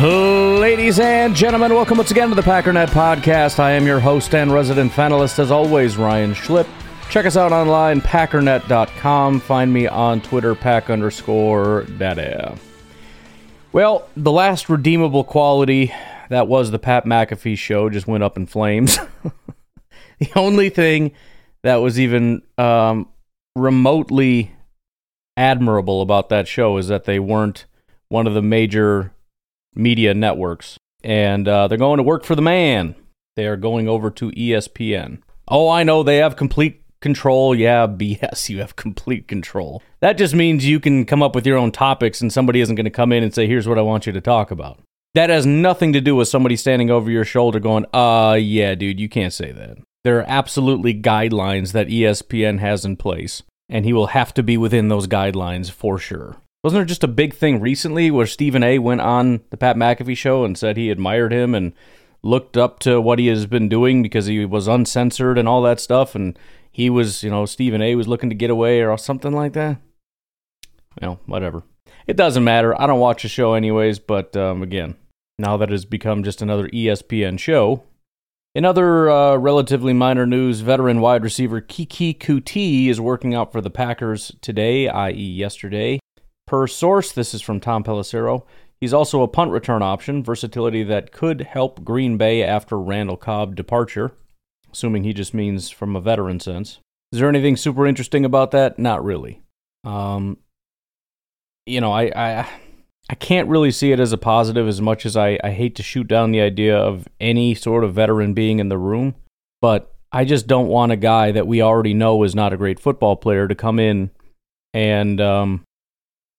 Ladies and gentlemen, welcome once again to the Packernet Podcast. I am your host and resident panelist, as always, Ryan Schlip. Check us out online, packernet.com. Find me on Twitter, pack underscore daddy. Well, the last redeemable quality that was the Pat McAfee show just went up in flames. the only thing that was even um, remotely admirable about that show is that they weren't one of the major media networks. And uh, they're going to work for the man. They are going over to ESPN. Oh, I know they have complete control. Yeah, BS, you have complete control. That just means you can come up with your own topics and somebody isn't going to come in and say, here's what I want you to talk about. That has nothing to do with somebody standing over your shoulder going, uh, yeah, dude, you can't say that. There are absolutely guidelines that ESPN has in place, and he will have to be within those guidelines for sure. Wasn't there just a big thing recently where Stephen A went on the Pat McAfee show and said he admired him and looked up to what he has been doing because he was uncensored and all that stuff and he was, you know, Stephen A was looking to get away or something like that? Well, whatever. It doesn't matter. I don't watch the show anyways, but um, again, now that it has become just another ESPN show. In other uh, relatively minor news, veteran wide receiver Keke Coutee is working out for the Packers today, i.e., yesterday. Per source, this is from Tom Pelissero. He's also a punt return option, versatility that could help Green Bay after Randall Cobb departure, assuming he just means from a veteran sense. Is there anything super interesting about that? Not really. Um, you know, I, I I can't really see it as a positive as much as I, I hate to shoot down the idea of any sort of veteran being in the room, but I just don't want a guy that we already know is not a great football player to come in and um,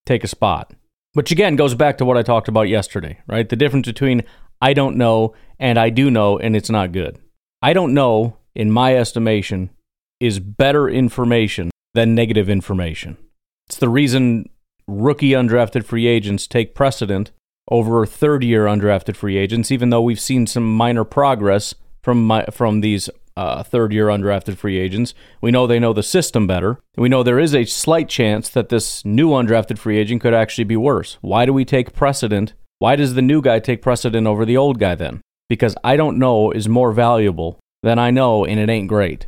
take a spot. Which again goes back to what I talked about yesterday, right? The difference between I don't know and I do know and it's not good. I don't know, in my estimation, is better information than negative information. It's the reason rookie undrafted free agents take precedent over third year undrafted free agents, even though we've seen some minor progress from my, from these uh, third year undrafted free agents. We know they know the system better. We know there is a slight chance that this new undrafted free agent could actually be worse. Why do we take precedent? Why does the new guy take precedent over the old guy then? Because I don't know is more valuable than I know, and it ain't great.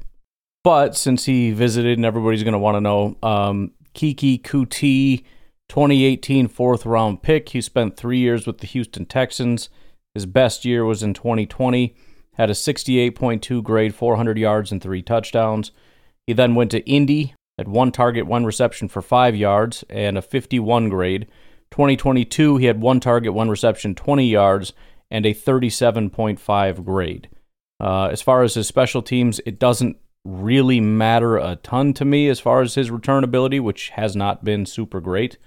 But since he visited and everybody's going to want to know, um, Keke Coutee, 2018 fourth round pick. He spent three years with the Houston Texans. His best year was in 2020. Had a 68.2 grade, 400 yards, and three touchdowns. He then went to Indy, had one target, one reception for five yards, and a 51 grade. 2022, he had one target, one reception, 20 yards, and a 37.5 grade. Uh, as far as his special teams, it doesn't really matter a ton to me as far as his return ability, which has not been super great.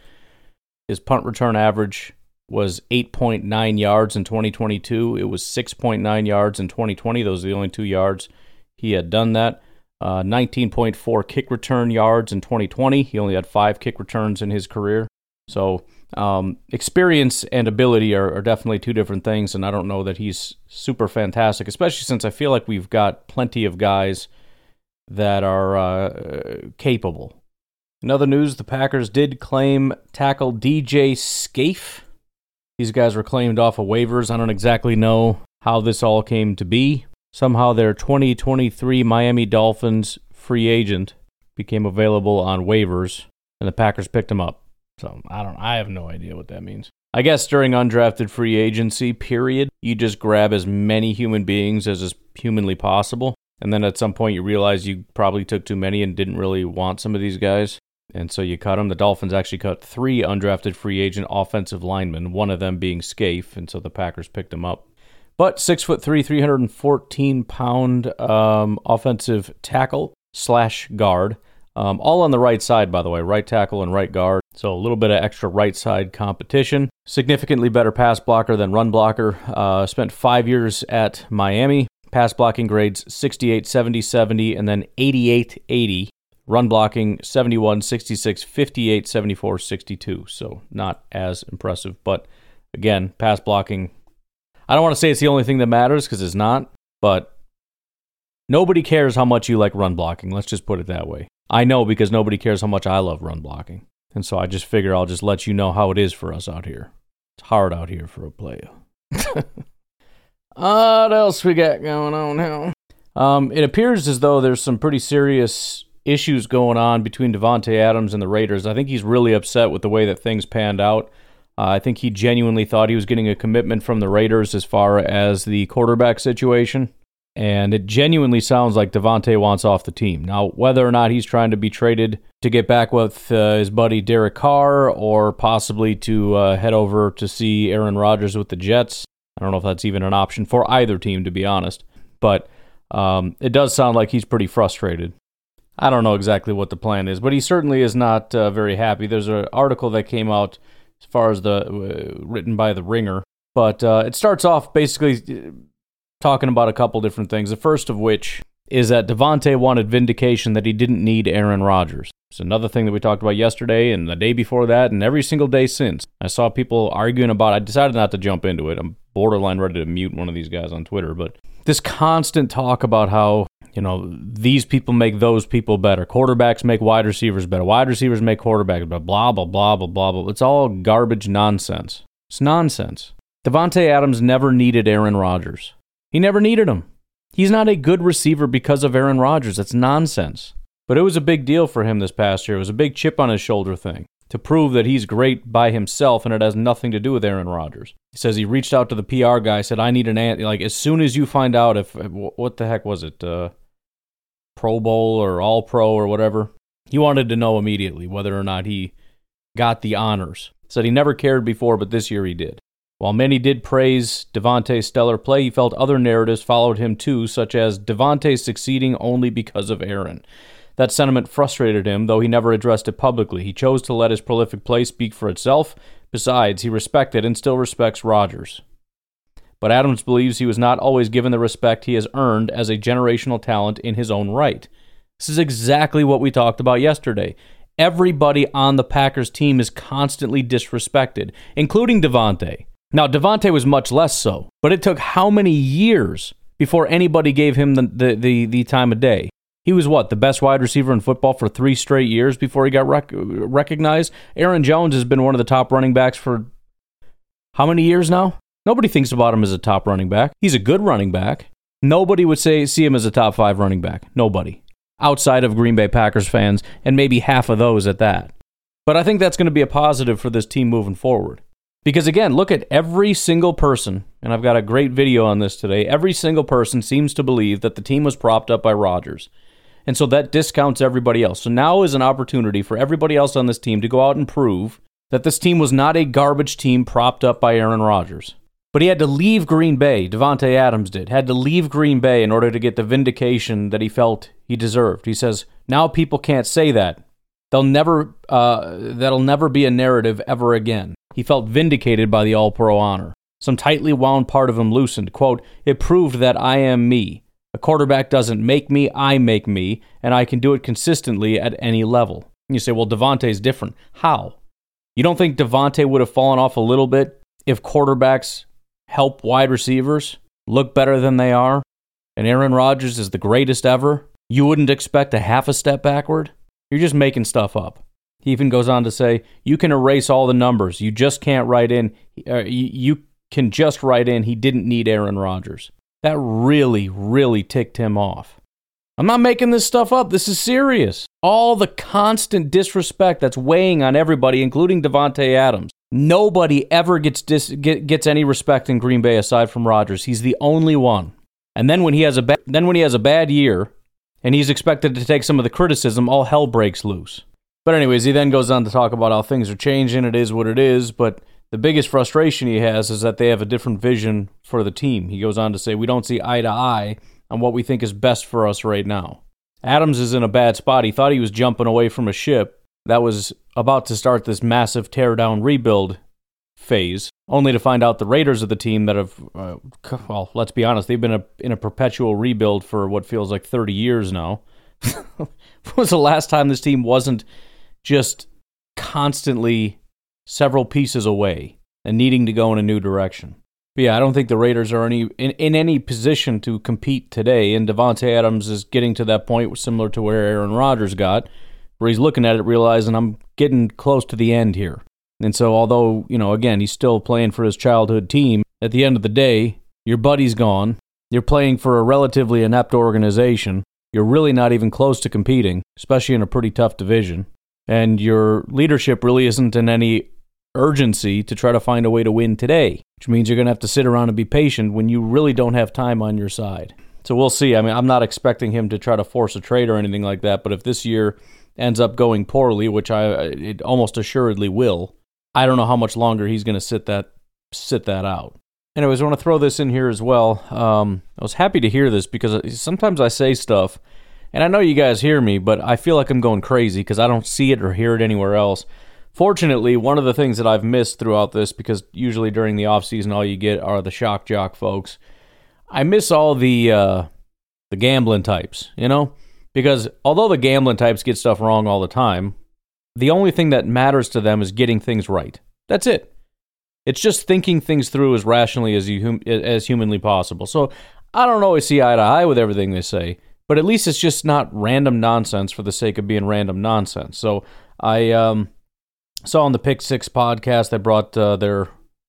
His punt return average was 8.9 yards in 2022. It was 6.9 yards in 2020. Those are the only two yards he had done that. Uh, 19.4 kick return yards in 2020. He only had five kick returns in his career. So um, experience and ability are, are definitely two different things, and I don't know that he's super fantastic, especially since I feel like we've got plenty of guys that are uh, capable. In other news, the Packers did claim tackle DJ Scaife. These guys were claimed off of waivers. I don't exactly know how this all came to be. Somehow their 2023 Miami Dolphins free agent became available on waivers, and the Packers picked him up. So I don't. I have no idea what that means. I guess during undrafted free agency period, you just grab as many human beings as is humanly possible, and then at some point you realize you probably took too many and didn't really want some of these guys, and so you cut him. The Dolphins actually cut three undrafted free agent offensive linemen, one of them being Scaife, and so the Packers picked him up. But six foot three, 314 pound um, offensive tackle slash guard. Um, all on the right side, by the way, right tackle and right guard. So a little bit of extra right side competition. Significantly better pass blocker than run blocker. Uh, spent five years at Miami. Pass blocking grades 68, 70, 70, and then 88, 80. Run blocking 71, 66, 58, 74, 62. So not as impressive. But again, pass blocking. I don't want to say it's the only thing that matters because it's not, but nobody cares how much you like run blocking. Let's just put it that way. I know because nobody cares how much I love run blocking. And so I just figure I'll just let you know how it is for us out here. It's hard out here for a player. what else we got going on now? Um, it appears as though there's some pretty serious issues going on between Davante Adams and the Raiders. I think he's really upset with the way that things panned out. Uh, I think he genuinely thought he was getting a commitment from the Raiders as far as the quarterback situation. And it genuinely sounds like Davante wants off the team. Now, whether or not he's trying to be traded to get back with uh, his buddy Derek Carr or possibly to uh, head over to see Aaron Rodgers with the Jets, I don't know if that's even an option for either team, to be honest. But um, it does sound like he's pretty frustrated. I don't know exactly what the plan is, but he certainly is not uh, very happy. There's an article that came out as far as the uh, written by the Ringer, but uh, it starts off basically talking about a couple different things. The first of which is that Davante wanted vindication that he didn't need Aaron Rodgers. It's another thing that we talked about yesterday and the day before that and every single day since. I saw people arguing about I decided not to jump into it. I'm borderline ready to mute one of these guys on Twitter, but this constant talk about how, you know, these people make those people better. Quarterbacks make wide receivers better. Wide receivers make quarterbacks better. Blah blah blah blah blah blah. It's all garbage nonsense. It's nonsense. Davante Adams never needed Aaron Rodgers. He never needed him. He's not a good receiver because of Aaron Rodgers. That's nonsense. But it was a big deal for him this past year. It was a big chip on his shoulder thing to prove that he's great by himself and it has nothing to do with Aaron Rodgers. He says he reached out to the PR guy, said, I need an ant. Like, as soon as you find out if, what the heck was it, uh, Pro Bowl or All Pro or whatever, he wanted to know immediately whether or not he got the honors. Said he never cared before, but this year he did. While many did praise Davante's stellar play, he felt other narratives followed him too, such as Davante succeeding only because of Aaron. That sentiment frustrated him, though he never addressed it publicly. He chose to let his prolific play speak for itself. Besides, he respected and still respects Rodgers. But Adams believes he was not always given the respect he has earned as a generational talent in his own right. This is exactly what we talked about yesterday. Everybody on the Packers team is constantly disrespected, including Davante. Now, Davante was much less so, but it took how many years before anybody gave him the, the, the, the time of day? He was what, the best wide receiver in football for three straight years before he got rec- recognized? Aaron Jones has been one of the top running backs for how many years now? Nobody thinks about him as a top running back. He's a good running back. Nobody would say see him as a top five running back. Nobody. Outside of Green Bay Packers fans, and maybe half of those at that. But I think that's going to be a positive for this team moving forward. Because again, look at every single person, and I've got a great video on this today. Every single person seems to believe that the team was propped up by Rodgers. And so that discounts everybody else. So now is an opportunity for everybody else on this team to go out and prove that this team was not a garbage team propped up by Aaron Rodgers. But he had to leave Green Bay, Davante Adams did, had to leave Green Bay in order to get the vindication that he felt he deserved. He says, now people can't say that. They'll never, uh, that'll never be a narrative ever again. He felt vindicated by the All Pro honor. Some tightly wound part of him loosened. Quote, It proved that I am me. A quarterback doesn't make me, I make me, and I can do it consistently at any level. And you say, well, Davante's different. How? You don't think Davante would have fallen off a little bit if quarterbacks help wide receivers look better than they are? And Aaron Rodgers is the greatest ever? You wouldn't expect a half a step backward? You're just making stuff up. He even goes on to say, "You can erase all the numbers. You just can't write in. Uh, you, you can just write in. He didn't need Aaron Rodgers." That really, really ticked him off. I'm not making this stuff up. This is serious. All the constant disrespect that's weighing on everybody, including Davante Adams. Nobody ever gets dis- get, gets any respect in Green Bay aside from Rodgers. He's the only one. And then when he has a ba- then when he has a bad year, and he's expected to take some of the criticism, all hell breaks loose. But anyways, he then goes on to talk about how things are changing. It is what it is. But the biggest frustration he has is that they have a different vision for the team. He goes on to say, "We don't see eye to eye on what we think is best for us right now." Adams is in a bad spot. He thought he was jumping away from a ship that was about to start this massive teardown rebuild phase, only to find out the Raiders are the team that have, uh, well, let's be honest, they've been a, in a perpetual rebuild for what feels like 30 years now. was the last time this team wasn't just constantly several pieces away and needing to go in a new direction? But yeah, I don't think the Raiders are any in, in any position to compete today. And Davante Adams is getting to that point similar to where Aaron Rodgers got, where he's looking at it, realizing I'm getting close to the end here. And so, although, you know, again, he's still playing for his childhood team, at the end of the day, your buddy's gone. You're playing for a relatively inept organization. You're really not even close to competing, especially in a pretty tough division. And your leadership really isn't in any urgency to try to find a way to win today, which means you're going to have to sit around and be patient when you really don't have time on your side. So we'll see. I mean, I'm not expecting him to try to force a trade or anything like that, but if this year ends up going poorly, which I it almost assuredly will, I don't know how much longer he's going to sit that sit that out. Anyways, I want to throw this in here as well. Um, I was happy to hear this because sometimes I say stuff, and I know you guys hear me, but I feel like I'm going crazy because I don't see it or hear it anywhere else. Fortunately, one of the things that I've missed throughout this, because usually during the off season, all you get are the shock jock folks. I miss all the uh, the gambling types, you know, because although the gambling types get stuff wrong all the time, the only thing that matters to them is getting things right. That's it. It's just thinking things through as rationally as you as humanly possible. So I don't always see eye to eye with everything they say, but at least it's just not random nonsense for the sake of being random nonsense. So I um, saw on the Pick Six podcast they brought uh, their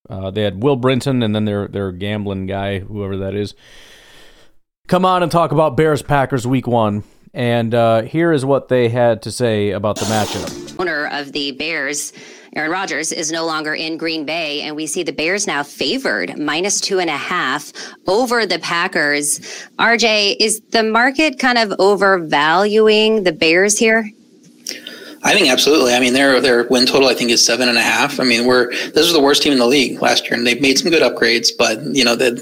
uh, they had Will Brinson and then their their gambling guy, whoever that is, come on and talk about Bears Packers Week One. And uh, here is what they had to say about the matchup. Owner of the Bears. Aaron Rodgers is no longer in Green Bay, and we see the Bears now favored minus two and a half over the Packers. RJ, is the market kind of overvaluing the Bears here? I think absolutely. I mean, their their win total I think is seven and a half. I mean, we're this is the worst team in the league last year, and they've made some good upgrades. But you know, that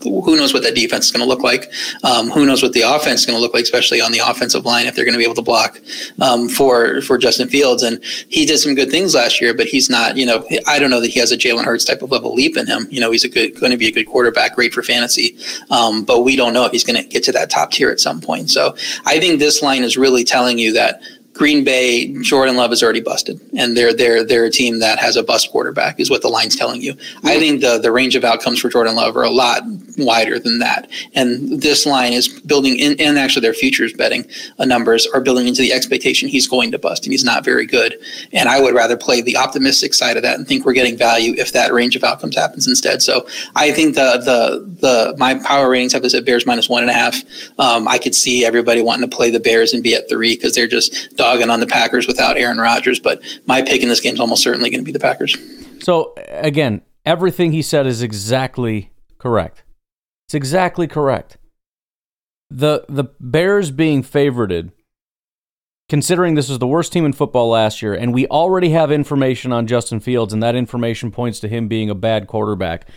who knows what that defense is going to look like? Um, who knows what the offense is going to look like, especially on the offensive line if they're going to be able to block um, for for Justin Fields. And he did some good things last year, but he's not. You know, I don't know that he has a Jalen Hurts type of level leap in him. You know, he's a good going to be a good quarterback, great for fantasy. Um, but we don't know if he's going to get to that top tier at some point. So I think this line is really telling you that Green Bay, Jordan Love is already busted, and they're they're they're a team that has a bust quarterback, is what the line's telling you. I think the the range of outcomes for Jordan Love are a lot wider than that, and this line is building in, and actually their futures betting uh, numbers are building into the expectation he's going to bust, and he's not very good. And I would rather play the optimistic side of that and think we're getting value if that range of outcomes happens instead. So I think the the the my power ratings have this at Bears minus one and a half. Um, I could see everybody wanting to play the Bears and be at three because they're just dogging on the Packers without Aaron Rodgers, but my pick in this game is almost certainly going to be the Packers. So again, everything he said is exactly correct. It's exactly correct. The the Bears being favorited, considering this was the worst team in football last year, and we already have information on Justin Fields, and that information points to him being a bad quarterback.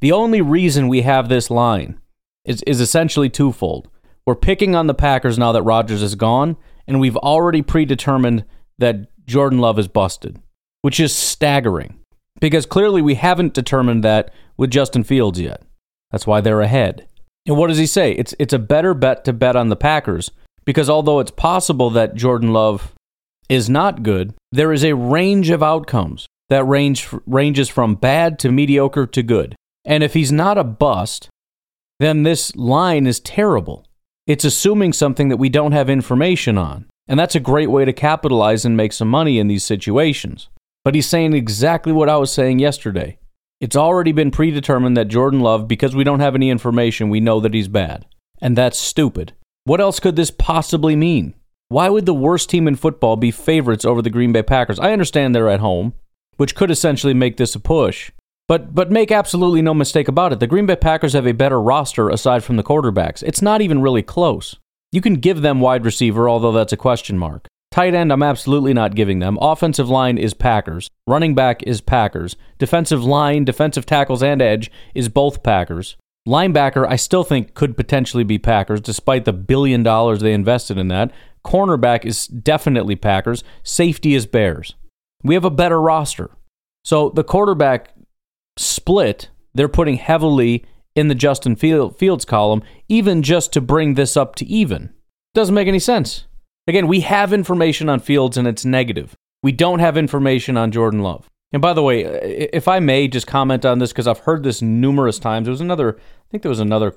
The only reason we have this line is is essentially twofold. We're picking on the Packers now that Rodgers is gone, and we've already predetermined that Jordan Love is busted, which is staggering because clearly we haven't determined that with Justin Fields yet. That's why they're ahead. And what does he say? It's it's a better bet to bet on the Packers because although it's possible that Jordan Love is not good, there is a range of outcomes that range ranges from bad to mediocre to good. And if he's not a bust, then this line is terrible. It's assuming something that we don't have information on. And that's a great way to capitalize and make some money in these situations. But he's saying exactly what I was saying yesterday. It's already been predetermined that Jordan Love, because we don't have any information, we know that he's bad. And that's stupid. What else could this possibly mean? Why would the worst team in football be favorites over the Green Bay Packers? I understand they're at home, which could essentially make this a push. But but make absolutely no mistake about it. The Green Bay Packers have a better roster aside from the quarterbacks. It's not even really close. You can give them wide receiver, although that's a question mark. Tight end, I'm absolutely not giving them. Offensive line is Packers. Running back is Packers. Defensive line, defensive tackles, and edge is both Packers. Linebacker, I still think could potentially be Packers, despite the billion dollars they invested in that. Cornerback is definitely Packers. Safety is Bears. We have a better roster. So the quarterback split, they're putting heavily in the Justin Fields column, even just to bring this up to even. Doesn't make any sense. Again, we have information on Fields and it's negative. We don't have information on Jordan Love. And by the way, if I may just comment on this because I've heard this numerous times. There was another, I think there was another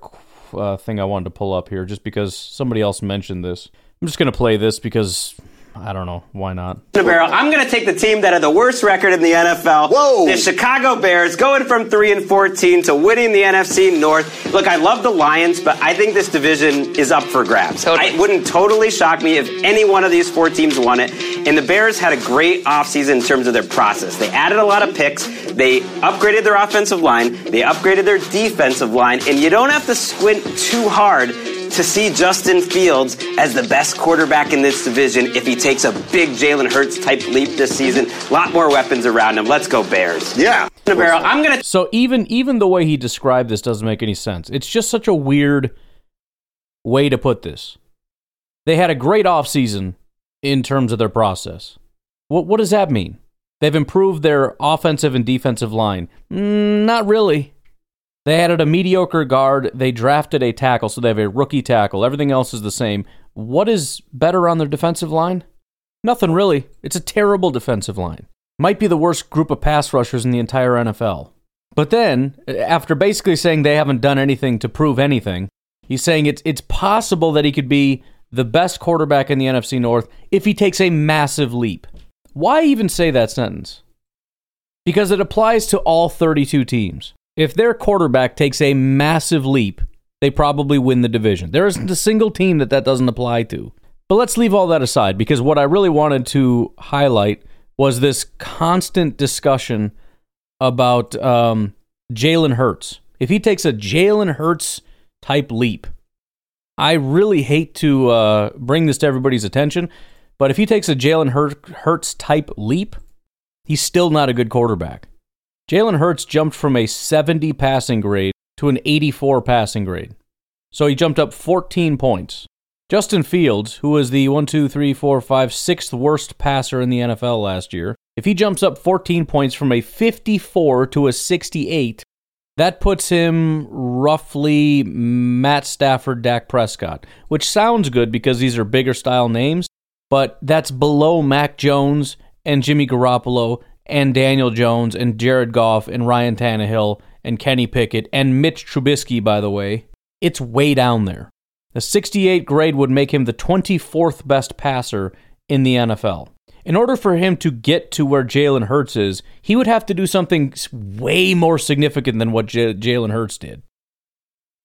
uh, thing I wanted to pull up here just because somebody else mentioned this. I'm just going to play this because I don't know. Why not? I'm going to take the team that had the worst record in the NFL. Whoa. The Chicago Bears going from 3 and 14 to winning the NFC North. Look, I love the Lions, but I think this division is up for grabs. Totally. It wouldn't totally shock me if any one of these four teams won it. And the Bears had a great offseason in terms of their process. They added a lot of picks. They upgraded their offensive line. They upgraded their defensive line. And you don't have to squint too hard to see Justin Fields as the best quarterback in this division if he takes a big Jalen Hurts type leap this season. A lot more weapons around him. Let's go Bears. Yeah. I'm gonna. So even even the way he described this doesn't make any sense. It's just such a weird way to put this. They had a great offseason in terms of their process. What what does that mean? They've improved their offensive and defensive line. Mm, not really. They added a mediocre guard. They drafted a tackle, so they have a rookie tackle. Everything else is the same. What is better on their defensive line? Nothing really. It's a terrible defensive line. Might be the worst group of pass rushers in the entire NFL. But then, after basically saying they haven't done anything to prove anything, he's saying it's it's possible that he could be the best quarterback in the NFC North if he takes a massive leap. Why even say that sentence? Because it applies to all 32 teams. If their quarterback takes a massive leap, they probably win the division. There isn't a single team that that doesn't apply to. But let's leave all that aside because what I really wanted to highlight was this constant discussion about um, Jalen Hurts. If he takes a Jalen Hurts type leap, I really hate to uh, bring this to everybody's attention, but if he takes a Jalen Hurts type leap, he's still not a good quarterback. Jalen Hurts jumped from a 70 passing grade to an 84 passing grade. So he jumped up 14 points. Justin Fields, who was the 1, 2, 3, 4, 5, sixth worst passer in the NFL last year, if he jumps up 14 points from a 54 to a 68, that puts him roughly Matt Stafford, Dak Prescott, which sounds good because these are bigger style names, but that's below Mac Jones and Jimmy Garoppolo and Daniel Jones and Jared Goff and Ryan Tannehill and Kenny Pickett and Mitch Trubisky, by the way, it's way down there. The 68 grade would make him the 24th best passer in the NFL. In order for him to get to where Jalen Hurts is, he would have to do something way more significant than what J- Jalen Hurts did.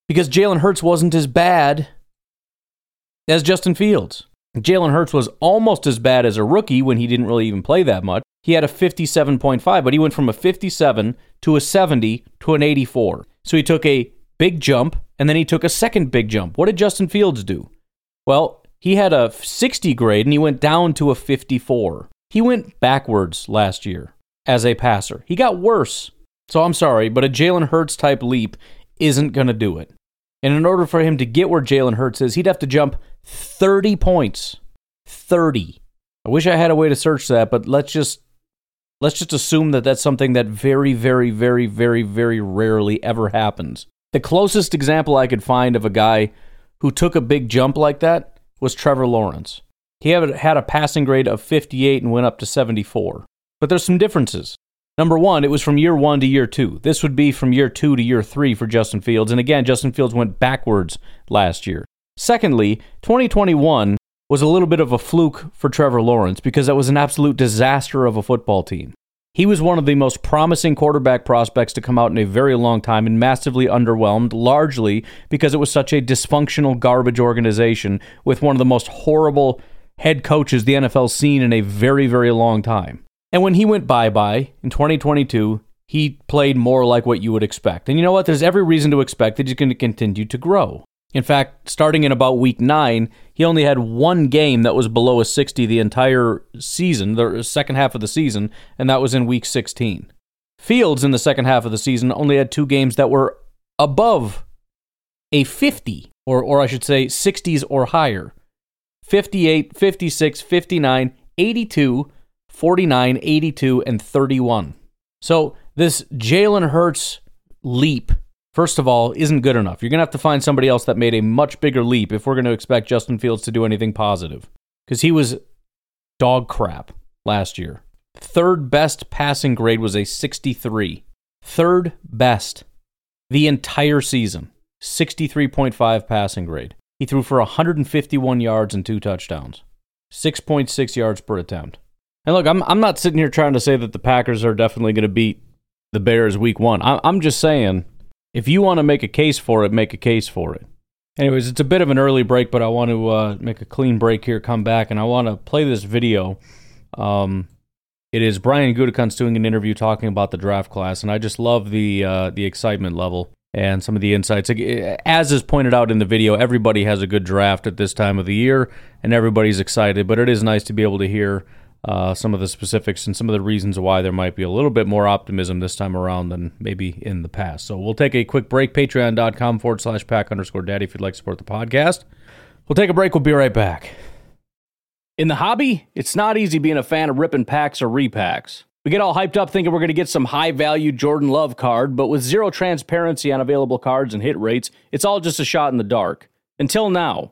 Because Jalen Hurts wasn't as bad as Justin Fields. Jalen Hurts was almost as bad as a rookie when he didn't really even play that much he had a 57.5, but he went from a 57 to a 70 to an 84. So he took a big jump and then he took a second big jump. What did Justin Fields do? Well, he had a 60 grade and he went down to a 54. He went backwards last year as a passer. He got worse. So I'm sorry, but a Jalen Hurts type leap isn't going to do it. And in order for him to get where Jalen Hurts is, he'd have to jump 30 points. 30. I wish I had a way to search that, but let's just Let's just assume that that's something that very, very, very, very, very rarely ever happens. The closest example I could find of a guy who took a big jump like that was Trevor Lawrence. He had a passing grade of 58 and went up to 74. But there's some differences. Number one, it was from year one to year two. This would be from year two to year three for Justin Fields. And again, Justin Fields went backwards last year. Secondly, 2021 was a little bit of a fluke for Trevor Lawrence because that was an absolute disaster of a football team. He was one of the most promising quarterback prospects to come out in a very long time and massively underwhelmed, largely because it was such a dysfunctional garbage organization with one of the most horrible head coaches the NFL's seen in a very, very long time. And when he went bye bye in 2022, he played more like what you would expect. And you know what? There's every reason to expect that he's going to continue to grow. In fact, starting in about week nine, he only had one game that was below a 60 the entire season, the second half of the season, and that was in week 16. Fields in the second half of the season only had two games that were above a 50, or, or I should say 60s or higher 58, 56, 59, 82, 49, 82, and 31. So this Jalen Hurts leap first of all, isn't good enough. You're going to have to find somebody else that made a much bigger leap if we're going to expect Justin Fields to do anything positive. Because he was dog crap last year. Third best passing grade was a 63. Third best the entire season. 63.5 passing grade. He threw for 151 yards and two touchdowns. 6.6 yards per attempt. And look, I'm, I'm not sitting here trying to say that the Packers are definitely going to beat the Bears week one. I, I'm just saying if you want to make a case for it, make a case for it. Anyways, it's a bit of an early break, but I want to uh, make a clean break here, come back, and I want to play this video. Um, it is Brian Gutekunst doing an interview talking about the draft class, and I just love the uh, the excitement level and some of the insights. As is pointed out in the video, everybody has a good draft at this time of the year, and everybody's excited. But it is nice to be able to hear uh, some of the specifics and some of the reasons why there might be a little bit more optimism this time around than maybe in the past. So we'll take a quick break. Patreon.com forward slash pack underscore daddy if you'd like to support the podcast. We'll take a break. We'll be right back. In the hobby, it's not easy being a fan of ripping packs or repacks. We get all hyped up thinking we're going to get some high value Jordan Love card, but with zero transparency on available cards and hit rates, it's all just a shot in the dark. Until now.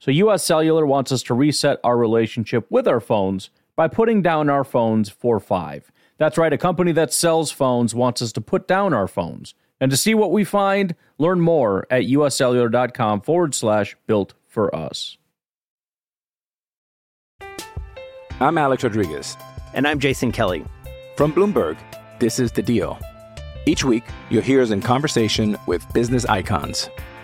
So, US Cellular wants us to reset our relationship with our phones by putting down our phones for five. That's right, a company that sells phones wants us to put down our phones. And to see what we find, learn more at uscellular.com forward slash built for us. I'm Alex Rodriguez. And I'm Jason Kelly. From Bloomberg, this is The Deal. Each week, you'll hear us in conversation with business icons.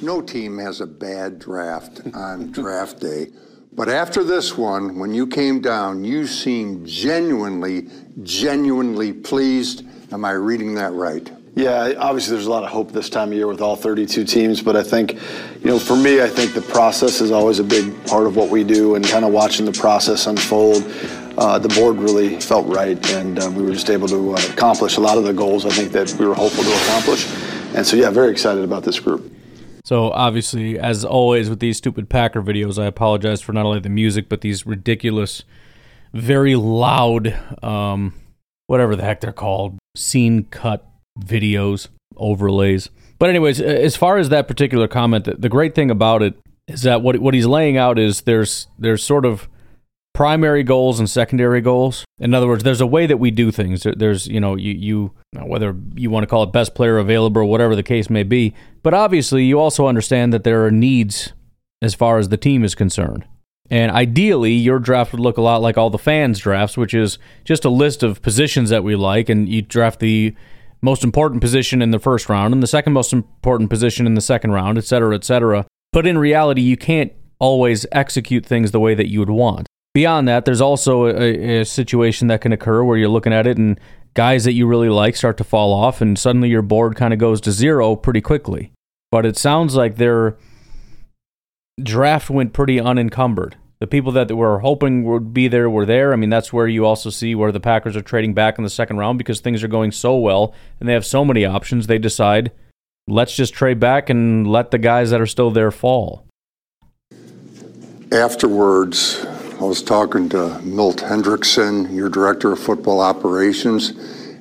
No team has a bad draft on draft day. But after this one, when you came down, you seemed genuinely, genuinely pleased. Am I reading that right? Yeah, obviously there's a lot of hope this time of year with all 32 teams, but I think, you know, for me, I think the process is always a big part of what we do and kind of watching the process unfold. Uh, the board really felt right, and uh, we were just able to uh, accomplish a lot of the goals I think that we were hopeful to accomplish. And so, yeah, very excited about this group. So obviously, as always with these stupid Packer videos, I apologize for not only the music but these ridiculous, very loud, um, whatever the heck they're called, scene cut videos, overlays. But anyways, as far as that particular comment, the, the great thing about it is that what what he's laying out is there's there's sort of primary goals and secondary goals. In other words, there's a way that we do things. There's, you know, you, you whether you want to call it best player available or whatever the case may be. But obviously, you also understand that there are needs as far as the team is concerned. And ideally, your draft would look a lot like all the fans' drafts, which is just a list of positions that we like, and you draft the most important position in the first round and the second most important position in the second round, et cetera, et cetera. But in reality, you can't always execute things the way that you would want. Beyond that, there's also a, a, situation that can occur where you're looking at it and guys that you really like start to fall off, and suddenly your board kind of goes to zero pretty quickly. But it sounds like their draft went pretty unencumbered. The people that were hoping would be there were there. I mean, that's where you also see where the Packers are trading back in the second round because things are going so well and they have so many options. They decide, let's just trade back and let the guys that are still there fall. Afterwards, I was talking to Milt Hendrickson, your director of football operations,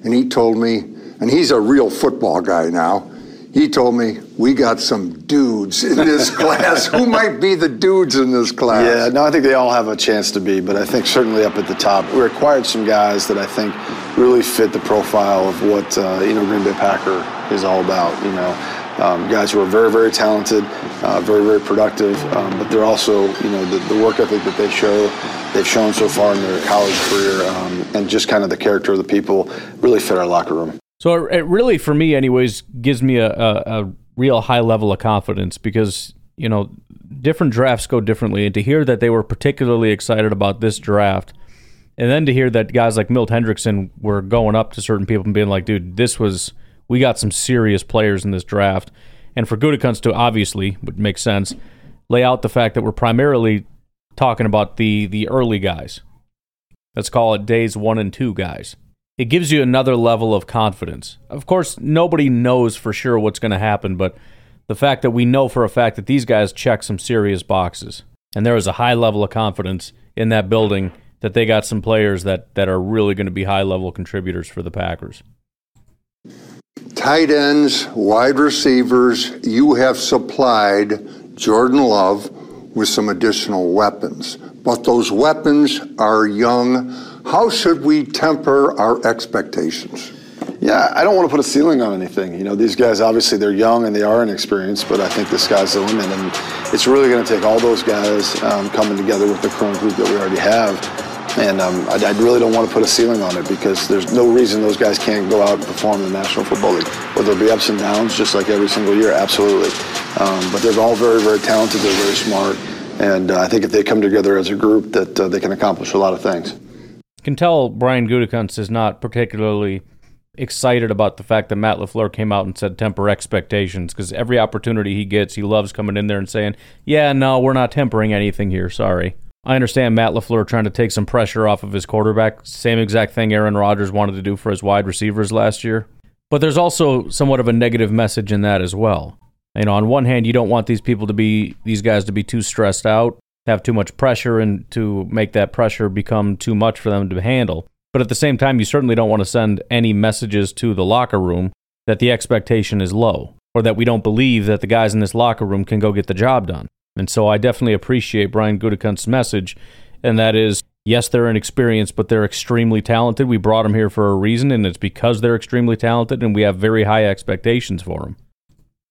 and he told me, and he's a real football guy now. He told me we got some dudes in this class. Who might be the dudes in this class? Yeah, no, I think they all have a chance to be, but I think certainly up at the top, we acquired some guys that I think really fit the profile of what uh, you know Green Bay Packer is all about. You know, um, guys who are very, very talented, uh, very, very productive, um, but they're also, you know, the, the, work ethic that they show, they've shown so far in their college career, um, and just kind of the character of the people really fit our locker room. So it really, for me, anyways, gives me a, a, a real high level of confidence because you know different drafts go differently, and to hear that they were particularly excited about this draft. And then to hear that guys like Milt Hendrickson were going up to certain people and being like, dude, this was we got some serious players in this draft. And for Gutekunst to obviously, would make sense, lay out the fact that we're primarily talking about the the early guys. Let's call it days one and two guys. It gives you another level of confidence. Of course, nobody knows for sure what's going to happen, but the fact that we know for a fact that these guys check some serious boxes, and there is a high level of confidence in that building that they got some players that, that are really going to be high level contributors for the Packers tight ends, wide receivers, you have supplied Jordan Love with some additional weapons. But those weapons are young. How should we temper our expectations? Yeah, I don't want to put a ceiling on anything. You know, these guys obviously they're young and they are inexperienced, but I think the sky's the limit, and it's really going to take all those guys um, coming together with the current group that we already have and um, I, I, really don't want to put a ceiling on it because there's no reason those guys can't go out and perform in the National Football League. Will there'll be ups and downs just like every single year? Absolutely. Um, but they're all very, very talented. They're very smart. And uh, I think if they come together as a group, that uh, they can accomplish a lot of things. You can tell Brian Gutekunst is not particularly excited about the fact that Matt LaFleur came out and said temper expectations because every opportunity he gets, he loves coming in there and saying, yeah, no, we're not tempering anything here. Sorry. I understand Matt LaFleur trying to take some pressure off of his quarterback. Same exact thing Aaron Rodgers wanted to do for his wide receivers last year. But there's also somewhat of a negative message in that as well. You know, on one hand, you don't want these people to be, these guys to be too stressed out, have too much pressure, and to make that pressure become too much for them to handle. But at the same time, you certainly don't want to send any messages to the locker room that the expectation is low or that we don't believe that the guys in this locker room can go get the job done. And so I definitely appreciate Brian Gutekunst's message, and that is yes, they're inexperienced, but they're extremely talented. We brought them here for a reason, and it's because they're extremely talented, and we have very high expectations for them.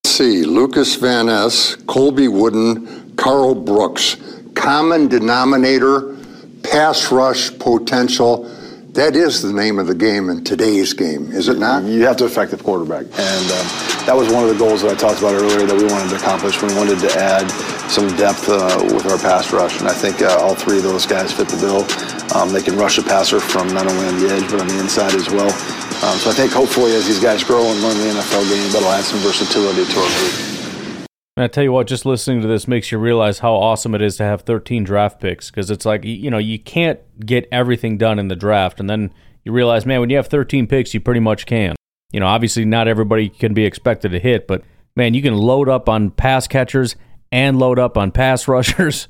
See, Lucas Van Ness, Colby Wooden, Karl Brooks, common denominator, pass rush potential that is the name of the game in today's game, is it not? You have to affect the quarterback. And um, that was one of the goals that I talked about earlier that we wanted to accomplish. We wanted to add some depth uh, with our pass rush. And I think uh, all three of those guys fit the bill. Um, they can rush a passer from not only on the edge, but on the inside as well. Um, so I think hopefully as these guys grow and learn the NFL game, that'll add some versatility to our group. And I tell you what, just listening to this makes you realize how awesome it is to have 13 draft picks because it's like, you know, you can't get everything done in the draft. And then you realize, man, when you have 13 picks, you pretty much can. You know, obviously not everybody can be expected to hit, but man, you can load up on pass catchers and load up on pass rushers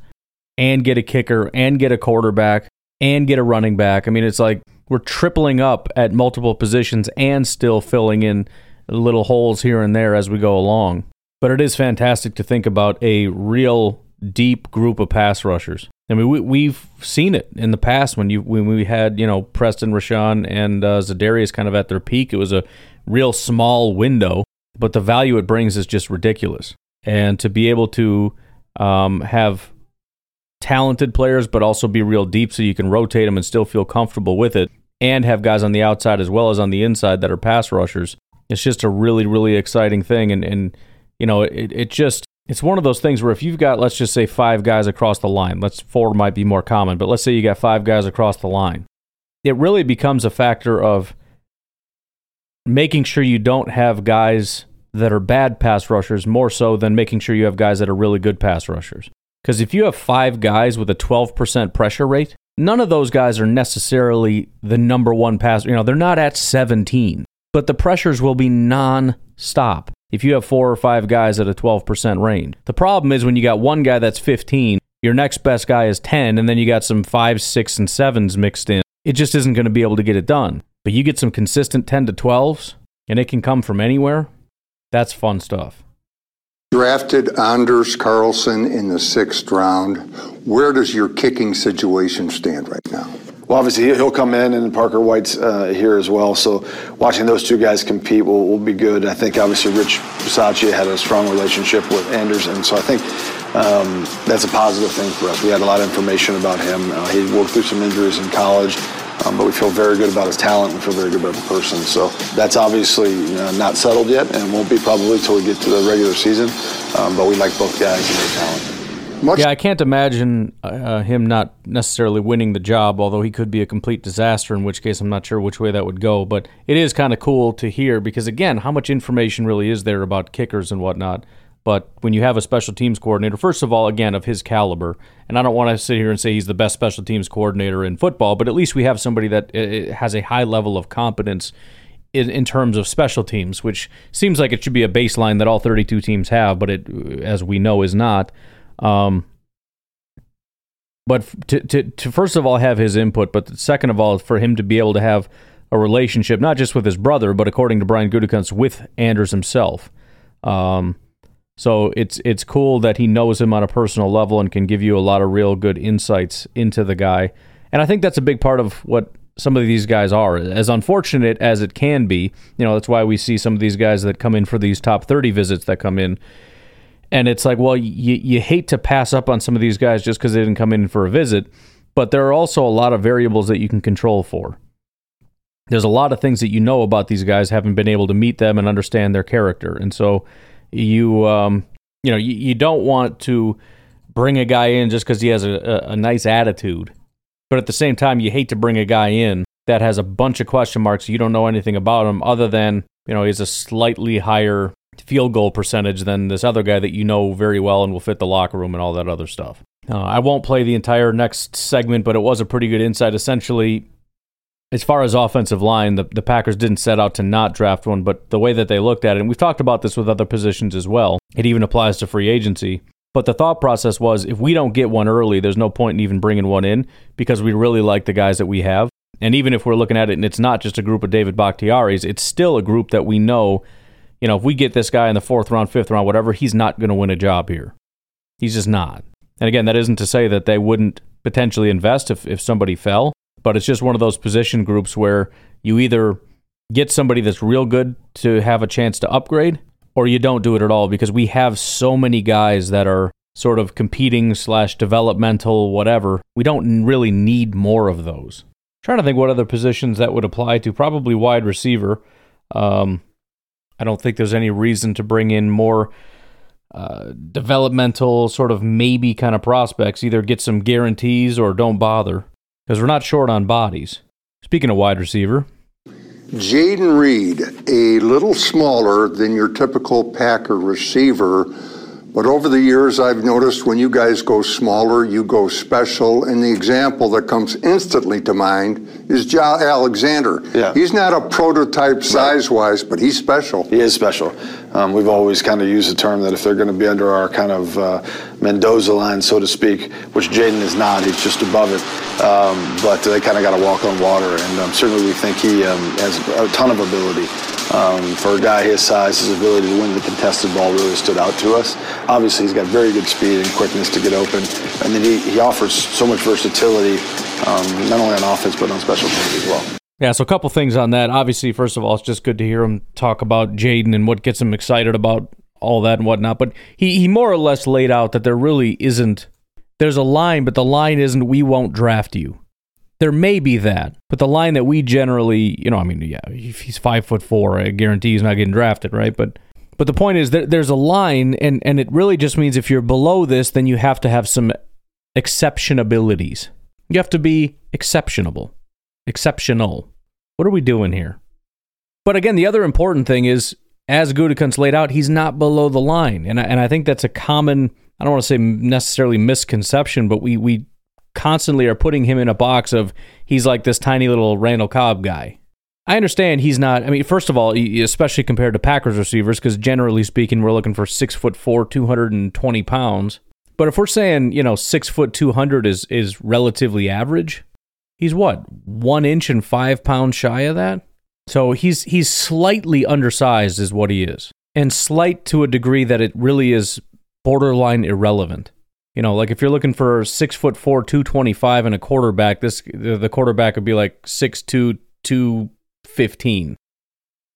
and get a kicker and get a quarterback and get a running back. I mean, it's like we're tripling up at multiple positions and still filling in little holes here and there as we go along. But it is fantastic to think about a real deep group of pass rushers. I mean, we, we've seen it in the past when you when we had you know Preston, Rashan, and uh, Za'Darius kind of at their peak. It was a real small window, but the value it brings is just ridiculous. And to be able to um, have talented players, but also be real deep, so you can rotate them and still feel comfortable with it, and have guys on the outside as well as on the inside that are pass rushers. It's just a really really exciting thing, and and you know it it just it's one of those things where if you've got let's just say five guys across the line let's four might be more common but let's say you got five guys across the line. It really becomes a factor of making sure you don't have guys that are bad pass rushers more so than making sure you have guys that are really good pass rushers. Because if you have five guys with a 12% pressure rate none of those guys are necessarily the number one pass you know they're not at 17 but the pressures will be non-stop if you have four or five guys at a 12% range. The problem is when you got one guy that's 15, your next best guy is 10, and then you got some five, six, and sevens mixed in. It just isn't going to be able to get it done. But you get some consistent 10 to 12s, and it can come from anywhere. That's fun stuff. Drafted Anders Carlson in the sixth round. Where does your kicking situation stand right now? Well, obviously he'll come in, and Parker White's uh, here as well. So watching those two guys compete will, will be good. I think obviously Rich Bisaccia had a strong relationship with Anders, and so I think um, that's a positive thing for us. We had a lot of information about him. Uh, he worked through some injuries in college. Um, but we feel very good about his talent and feel very good about the person. So that's obviously uh, not settled yet and won't be probably until we get to the regular season. Um, but we like both guys and their talent. Much yeah, I can't imagine uh, him not necessarily winning the job, although he could be a complete disaster, in which case I'm not sure which way that would go. But it is kind of cool to hear because, again, how much information really is there about kickers and whatnot? But when you have a special teams coordinator, first of all, again, of his caliber, and I don't want to sit here and say he's the best special teams coordinator in football, but at least we have somebody that uh, has a high level of competence in, in terms of special teams, which seems like it should be a baseline that all 32 teams have, but it, as we know, is not. Um, but to, to, to first of all have his input, but second of all, for him to be able to have a relationship, not just with his brother, but according to Brian Gutekunst, with Anders himself. Um, so it's it's cool that he knows him on a personal level and can give you a lot of real good insights into the guy. And I think that's a big part of what some of these guys are. As unfortunate as it can be, you know, that's why we see some of these guys that come in for these top 30 visits that come in and it's like, well, you, you hate to pass up on some of these guys just because they didn't come in for a visit, but there are also a lot of variables that you can control for. There's a lot of things that you know about these guys, haven't been able to meet them and understand their character. And so you, um, you know, you, you don't want to bring a guy in just because he has a, a, a nice attitude. But at the same time, you hate to bring a guy in that has a bunch of question marks. You don't know anything about him other than, you know, he's a slightly higher field goal percentage than this other guy that you know very well and will fit the locker room and all that other stuff. Uh, I won't play the entire next segment, but it was a pretty good insight. Essentially, as far as offensive line, the, the Packers didn't set out to not draft one, but the way that they looked at it, and we've talked about this with other positions as well, it even applies to free agency. But the thought process was if we don't get one early, there's no point in even bringing one in because we really like the guys that we have. And even if we're looking at it and it's not just a group of David Bakhtiaris, it's still a group that we know you know, if we get this guy in the fourth round, fifth round, whatever, he's not going to win a job here. He's just not. And again, that isn't to say that they wouldn't potentially invest if, if somebody fell, but it's just one of those position groups where you either get somebody that's real good to have a chance to upgrade or you don't do it at all because we have so many guys that are sort of competing slash developmental whatever we don't really need more of those I'm trying to think what other positions that would apply to probably wide receiver um, I don't think there's any reason to bring in more uh, developmental, sort of maybe kind of prospects. Either get some guarantees or don't bother because we're not short on bodies. Speaking of wide receiver, Jayden Reed, a little smaller than your typical Packer receiver, But over the years, I've noticed when you guys go smaller, you go special. And the example that comes instantly to mind is Jaire Alexander. Yeah. He's not a prototype size wise, but he's special. He is special. Um, we've always kind of used the term that if they're going to be under our kind of uh, Mendoza line, so to speak, which Jayden is not, he's just above it. Um, but they kind of got to walk on water. And um, certainly we think he um, has a ton of ability. Um, for a guy his size, his ability to win the contested ball really stood out to us. Obviously, he's got very good speed and quickness to get open, and then he, he offers so much versatility, um, not only on offense but on special teams as well. Yeah, so a couple things on that. Obviously, first of all, it's just good to hear him talk about Jayden and what gets him excited about all that and whatnot. But he, he more or less laid out that there really isn't, there's a line, but the line isn't, we won't draft you. There may be that, but the line that we generally, you know, I mean, yeah, if he's five foot four, I guarantee he's not getting drafted, right? But but the point is there's a line, and and it really just means if you're below this, then you have to have some exceptionabilities. You have to be exceptionable, exceptional. What are we doing here? But again, the other important thing is, as Gutekunst laid out, he's not below the line, and I, and I think that's a common. I don't want to say necessarily misconception, but we we constantly are putting him in a box of he's like this tiny little Randall Cobb guy. I understand he's not. I mean, first of all, especially compared to Packers receivers, because generally speaking, we're looking for six foot four, two hundred and twenty pounds. But if we're saying you know six foot two hundred is is relatively average, he's what one inch and five pounds shy of that. So he's he's slightly undersized, is what he is, and slight to a degree that it really is borderline irrelevant. You know, like if you're looking for six foot four, two twenty five, and a quarterback, this the quarterback would be like six two, two 15.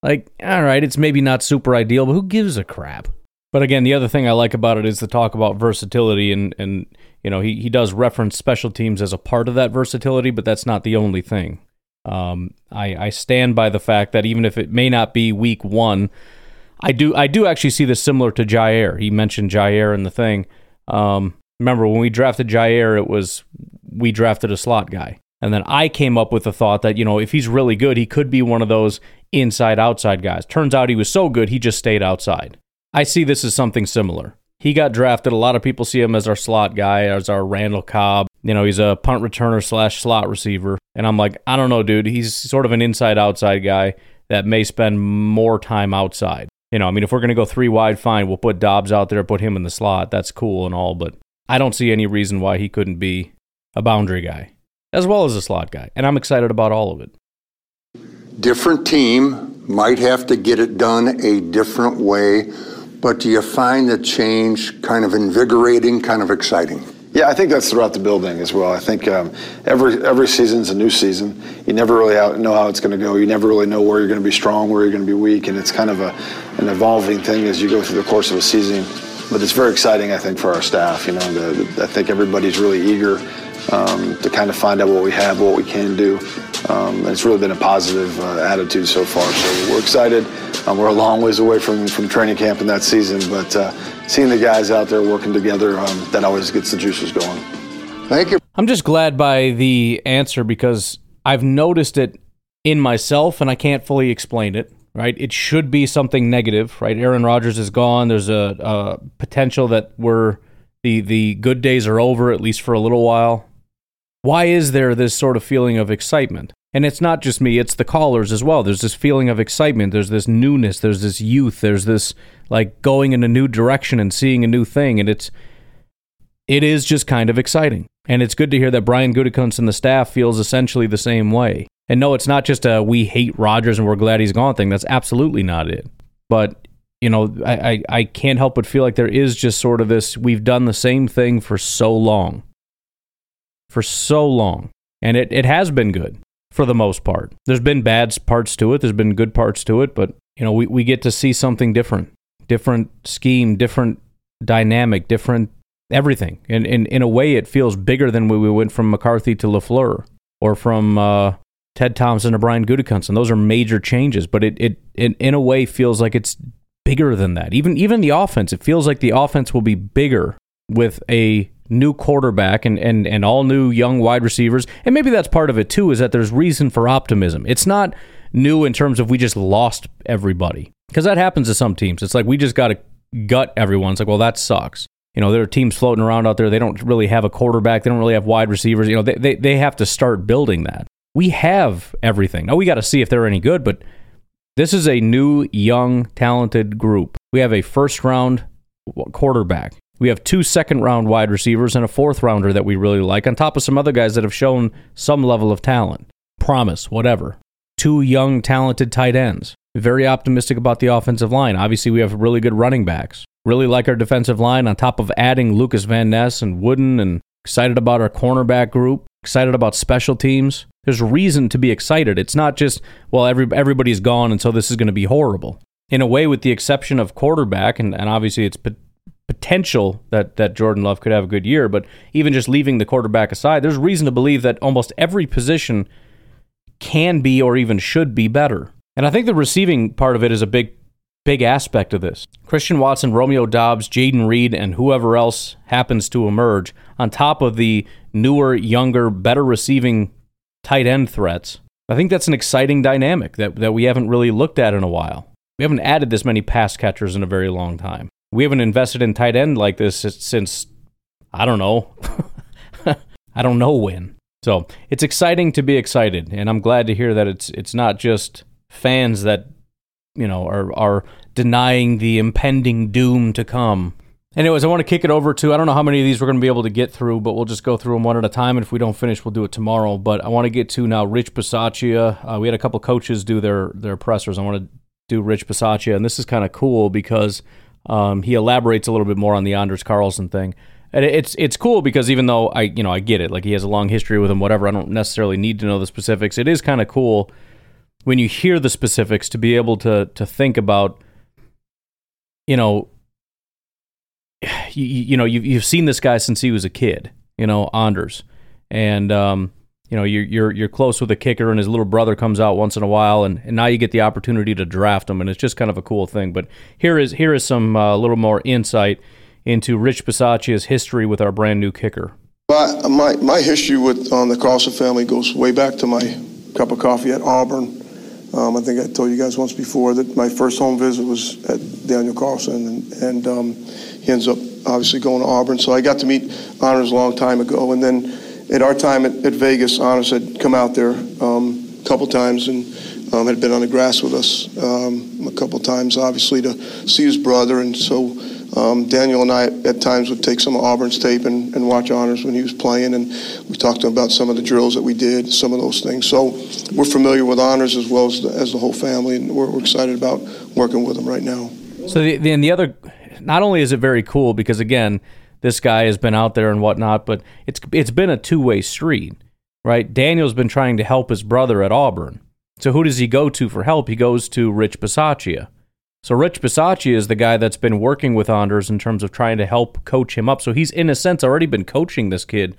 Like, all right, it's maybe not super ideal, but who gives a crap? But again, the other thing I like about it is the talk about versatility, and and you know he he does reference special teams as a part of that versatility, but that's not the only thing. Um, I I stand by the fact that even if it may not be week one, I do I do actually see this similar to Jaire. He mentioned Jaire in the thing. Um, remember when we drafted Jaire, it was we drafted a slot guy. And then I came up with the thought that, you know, if he's really good, he could be one of those inside outside guys. Turns out he was so good, he just stayed outside. I see this as something similar. He got drafted. A lot of people see him as our slot guy, as our Randall Cobb. You know, he's a punt returner slash slot receiver. And I'm like, I don't know, dude. He's sort of an inside outside guy that may spend more time outside. You know, I mean, if we're going to go three wide, fine. We'll put Doubs out there, put him in the slot. That's cool and all. But I don't see any reason why he couldn't be a boundary guy as well as a slot guy. And I'm excited about all of it. Different team might have to get it done a different way, but do you find the change kind of invigorating, kind of exciting? Yeah, I think that's throughout the building as well. I think um, every every season's a new season. You never really know how it's going to go. You never really know where you're going to be strong, where you're going to be weak, and it's kind of a, an evolving thing as you go through the course of a season. But it's very exciting, I think, for our staff. You know, the, the, I think everybody's really eager um, to kind of find out what we have, what we can do. Um, it's really been a positive uh, attitude so far. So we're excited. Um, we're a long ways away from, from training camp in that season, but uh, seeing the guys out there working together, um, that always gets the juices going. Thank you. I'm just glad by the answer because I've noticed it in myself and I can't fully explain it. Right, it should be something negative, right? Aaron Rodgers is gone. There's a, a potential that we're the the good days are over at least for a little while why is there this sort of feeling of excitement? And it's not just me, it's the callers as well. There's this feeling of excitement, there's this newness, there's this youth, there's this like going in a new direction and seeing a new thing and it's it is just kind of exciting. And it's good to hear that Brian Gutekunst and the staff feels essentially the same way. And no, it's not just a we hate Rodgers and we're glad he's gone thing. That's absolutely not it. But you know, I, I, I can't help but feel like there is just sort of this we've done the same thing for so long for so long. And it, it has been good for the most part. There's been bad parts to it, there's been good parts to it, but you know, we, we get to see something different. Different scheme, different dynamic, different everything. And in, in a way it feels bigger than when we went from McCarthy to LaFleur or from uh, Ted Thompson to Brian Gutekunst. Those are major changes, but it, it, it in a way feels like it's bigger than that. Even even the offense, it feels like the offense will be bigger with a new quarterback and, and, and all new young wide receivers. And maybe that's part of it too, is that there's reason for optimism. It's not new in terms of we just lost everybody. Because that happens to some teams. It's like we just got to gut everyone. It's like, well, that sucks. You know, there are teams floating around out there. They don't really have a quarterback. They don't really have wide receivers. You know, they, they, they have to start building that. We have everything. Now we got to see if they're any good, but this is a new, young, talented group. We have a first round quarterback. We have two second round wide receivers and a fourth rounder that we really like, on top of some other guys that have shown some level of talent, promise, whatever. Two young, talented tight ends. Very optimistic about the offensive line. Obviously, we have really good running backs. Really like our defensive line on top of adding Lucas Van Ness and Wooden and excited about our cornerback group, excited about special teams. There's reason to be excited. It's not just, well, every, everybody's gone and so this is going to be horrible. In a way, with the exception of quarterback, and, and obviously it's potential that, that Jordan Love could have a good year, but even just leaving the quarterback aside, there's reason to believe that almost every position can be or even should be better. And I think the receiving part of it is a big big aspect of this. Christian Watson, Romeo Doubs, Jayden Reed, and whoever else happens to emerge on top of the newer, younger, better receiving tight end threats. I think that's an exciting dynamic that, that we haven't really looked at in a while. We haven't added this many pass catchers in a very long time. We haven't invested in tight end like this since, I don't know. I don't know when. So it's exciting to be excited, and I'm glad to hear that it's it's not just fans that you know are are denying the impending doom to come. Anyways, I want to kick it over to I don't know how many of these we're going to be able to get through, but we'll just go through them one at a time. And if we don't finish, we'll do it tomorrow. But I want to get to now Rich Bisaccia. Uh, we had a couple coaches do their their pressers. I want to do Rich Bisaccia, and this is kind of cool because um, he elaborates a little bit more on the Anders Carlson thing. And it's it's cool because even though I you know I get it, like he has a long history with him, whatever. I don't necessarily need to know the specifics. It is kind of cool when you hear the specifics to be able to to think about you know you, you know you've, you've seen this guy since he was a kid you know Anders and um, you know you're you're you're close with a kicker and his little brother comes out once in a while and, and now you get the opportunity to draft him and it's just kind of a cool thing but here is here is some a uh, little more insight into Rich Bisaccia's history with our brand new kicker. My my, my history with um, the Carlson family goes way back to my cup of coffee at Auburn um, I think I told you guys once before that my first home visit was at Daniel Carlson, and, and um, he ends up obviously going to Auburn. So I got to meet Anders a long time ago. And then at our time at, at Vegas, Anders had come out there um, a couple times and um, had been on the grass with us um, a couple times, obviously, to see his brother. And so um, Daniel and I at times would take some of Auburn's tape and, and watch Anders when he was playing, and we talked to him about some of the drills that we did, some of those things. So we're familiar with Anders as well as the, as the whole family, and we're, we're excited about working with him right now. So the, the, the other, not only is it very cool because again, this guy has been out there and whatnot, but it's it's been a two way street, right? Daniel's been trying to help his brother at Auburn. So who does he go to for help? He goes to Rich Bisaccia so Rich Bisaccia is the guy that's been working with Anders in terms of trying to help coach him up. So he's in a sense already been coaching this kid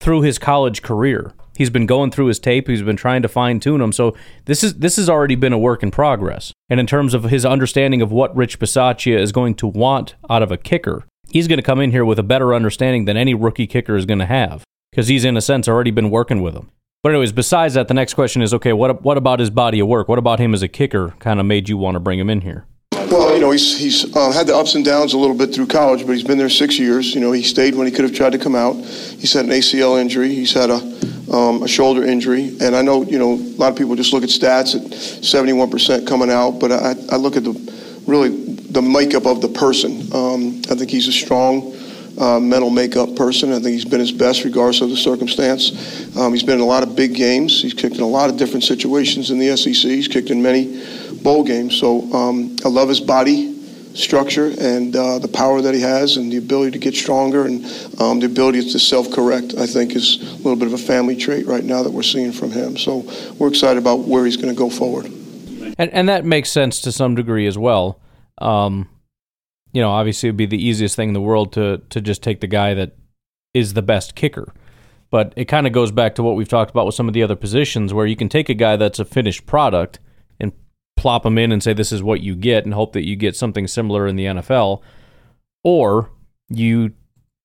through his college career. He's been going through his tape. He's been trying to fine tune him. So this is this has already been a work in progress. And in terms of his understanding of what Rich Bisaccia is going to want out of a kicker, he's going to come in here with a better understanding than any rookie kicker is going to have because he's in a sense already been working with him. But anyways, besides that, the next question is okay. What what about his body of work? What about him as a kicker? Kind of made you want to bring him in here? Well, you know, he's he's uh, had the ups and downs a little bit through college, but he's been there six years. You know, he stayed when he could have tried to come out. He's had an ACL injury. He's had a um, a shoulder injury, and I know you know a lot of people just look at stats at 71% coming out, but I, I look at the really the makeup of the person. Um, I think he's a strong uh, mental makeup person. I think he's been his best regardless of the circumstance. Um, he's been in a lot of big games. He's kicked in a lot of different situations in the SEC. He's kicked in many bowl games. So um, I love his body structure and uh, the power that he has and the ability to get stronger and um, the ability to self-correct i think is a little bit of a family trait right now that we're seeing from him so we're excited about where he's going to go forward and, and that makes sense to some degree as well um, you know, obviously it'd be the easiest thing in the world to to just take the guy that is the best kicker. But it kind of goes back to what we've talked about with some of the other positions where you can take a guy that's a finished product and plop him in and say this is what you get and hope that you get something similar in the NFL or you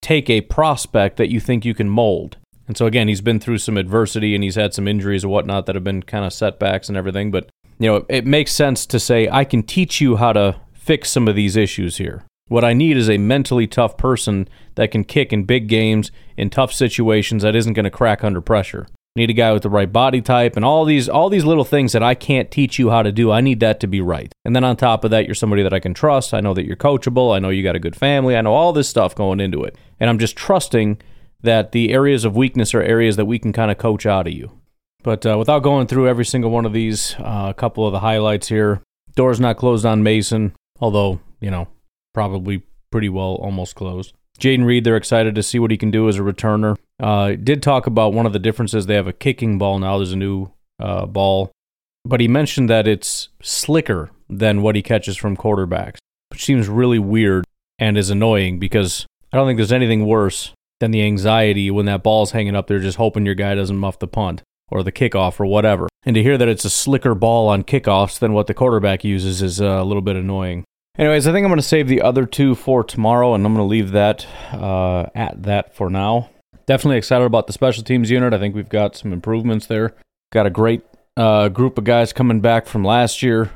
take a prospect that you think you can mold. And so again, he's been through some adversity and he's had some injuries and whatnot that have been kind of setbacks and everything. But you know, it makes sense to say I can teach you how to fix some of these issues here. What I need is a mentally tough person that can kick in big games in tough situations that isn't going to crack under pressure. Need a guy with the right body type and all these all these little things that I can't teach you how to do. I need that to be right. And then on top of that, you're somebody that I can trust. I know that you're coachable. I know you got a good family. I know all this stuff going into it. And I'm just trusting that the areas of weakness are areas that we can kind of coach out of you. But uh, without going through every single one of these, uh, a couple of the highlights here. Doors not closed on Mason, although, you know, probably pretty well almost closed. Jayden Reed, they're excited to see what he can do as a returner. Uh, did talk about one of the differences. They have a kicking ball now. There's a new uh, ball, but he mentioned that it's slicker than what he catches from quarterbacks, which seems really weird and is annoying because I don't think there's anything worse than the anxiety when that ball's hanging up there, just hoping your guy doesn't muff the punt or the kickoff or whatever. And to hear that it's a slicker ball on kickoffs than what the quarterback uses is uh, a little bit annoying. Anyways, I think I'm going to save the other two for tomorrow, and I'm going to leave that uh, at that for now. Definitely excited about the special teams unit. I think we've got some improvements there. Got a great uh, group of guys coming back from last year. A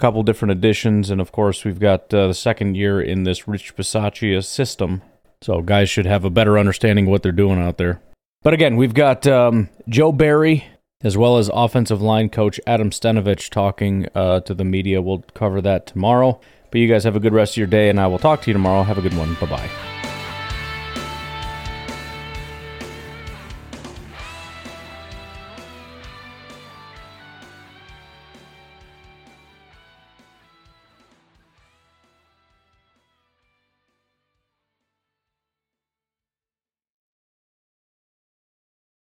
couple different additions, and of course, we've got uh, the second year in this Rich Bisaccia system. So guys should have a better understanding of what they're doing out there. But again, we've got um, Joe Barry as well as offensive line coach Adam Stenavich talking uh, to the media. We'll cover that tomorrow. But you guys have a good rest of your day, and I will talk to you tomorrow. Have a good one. Bye bye.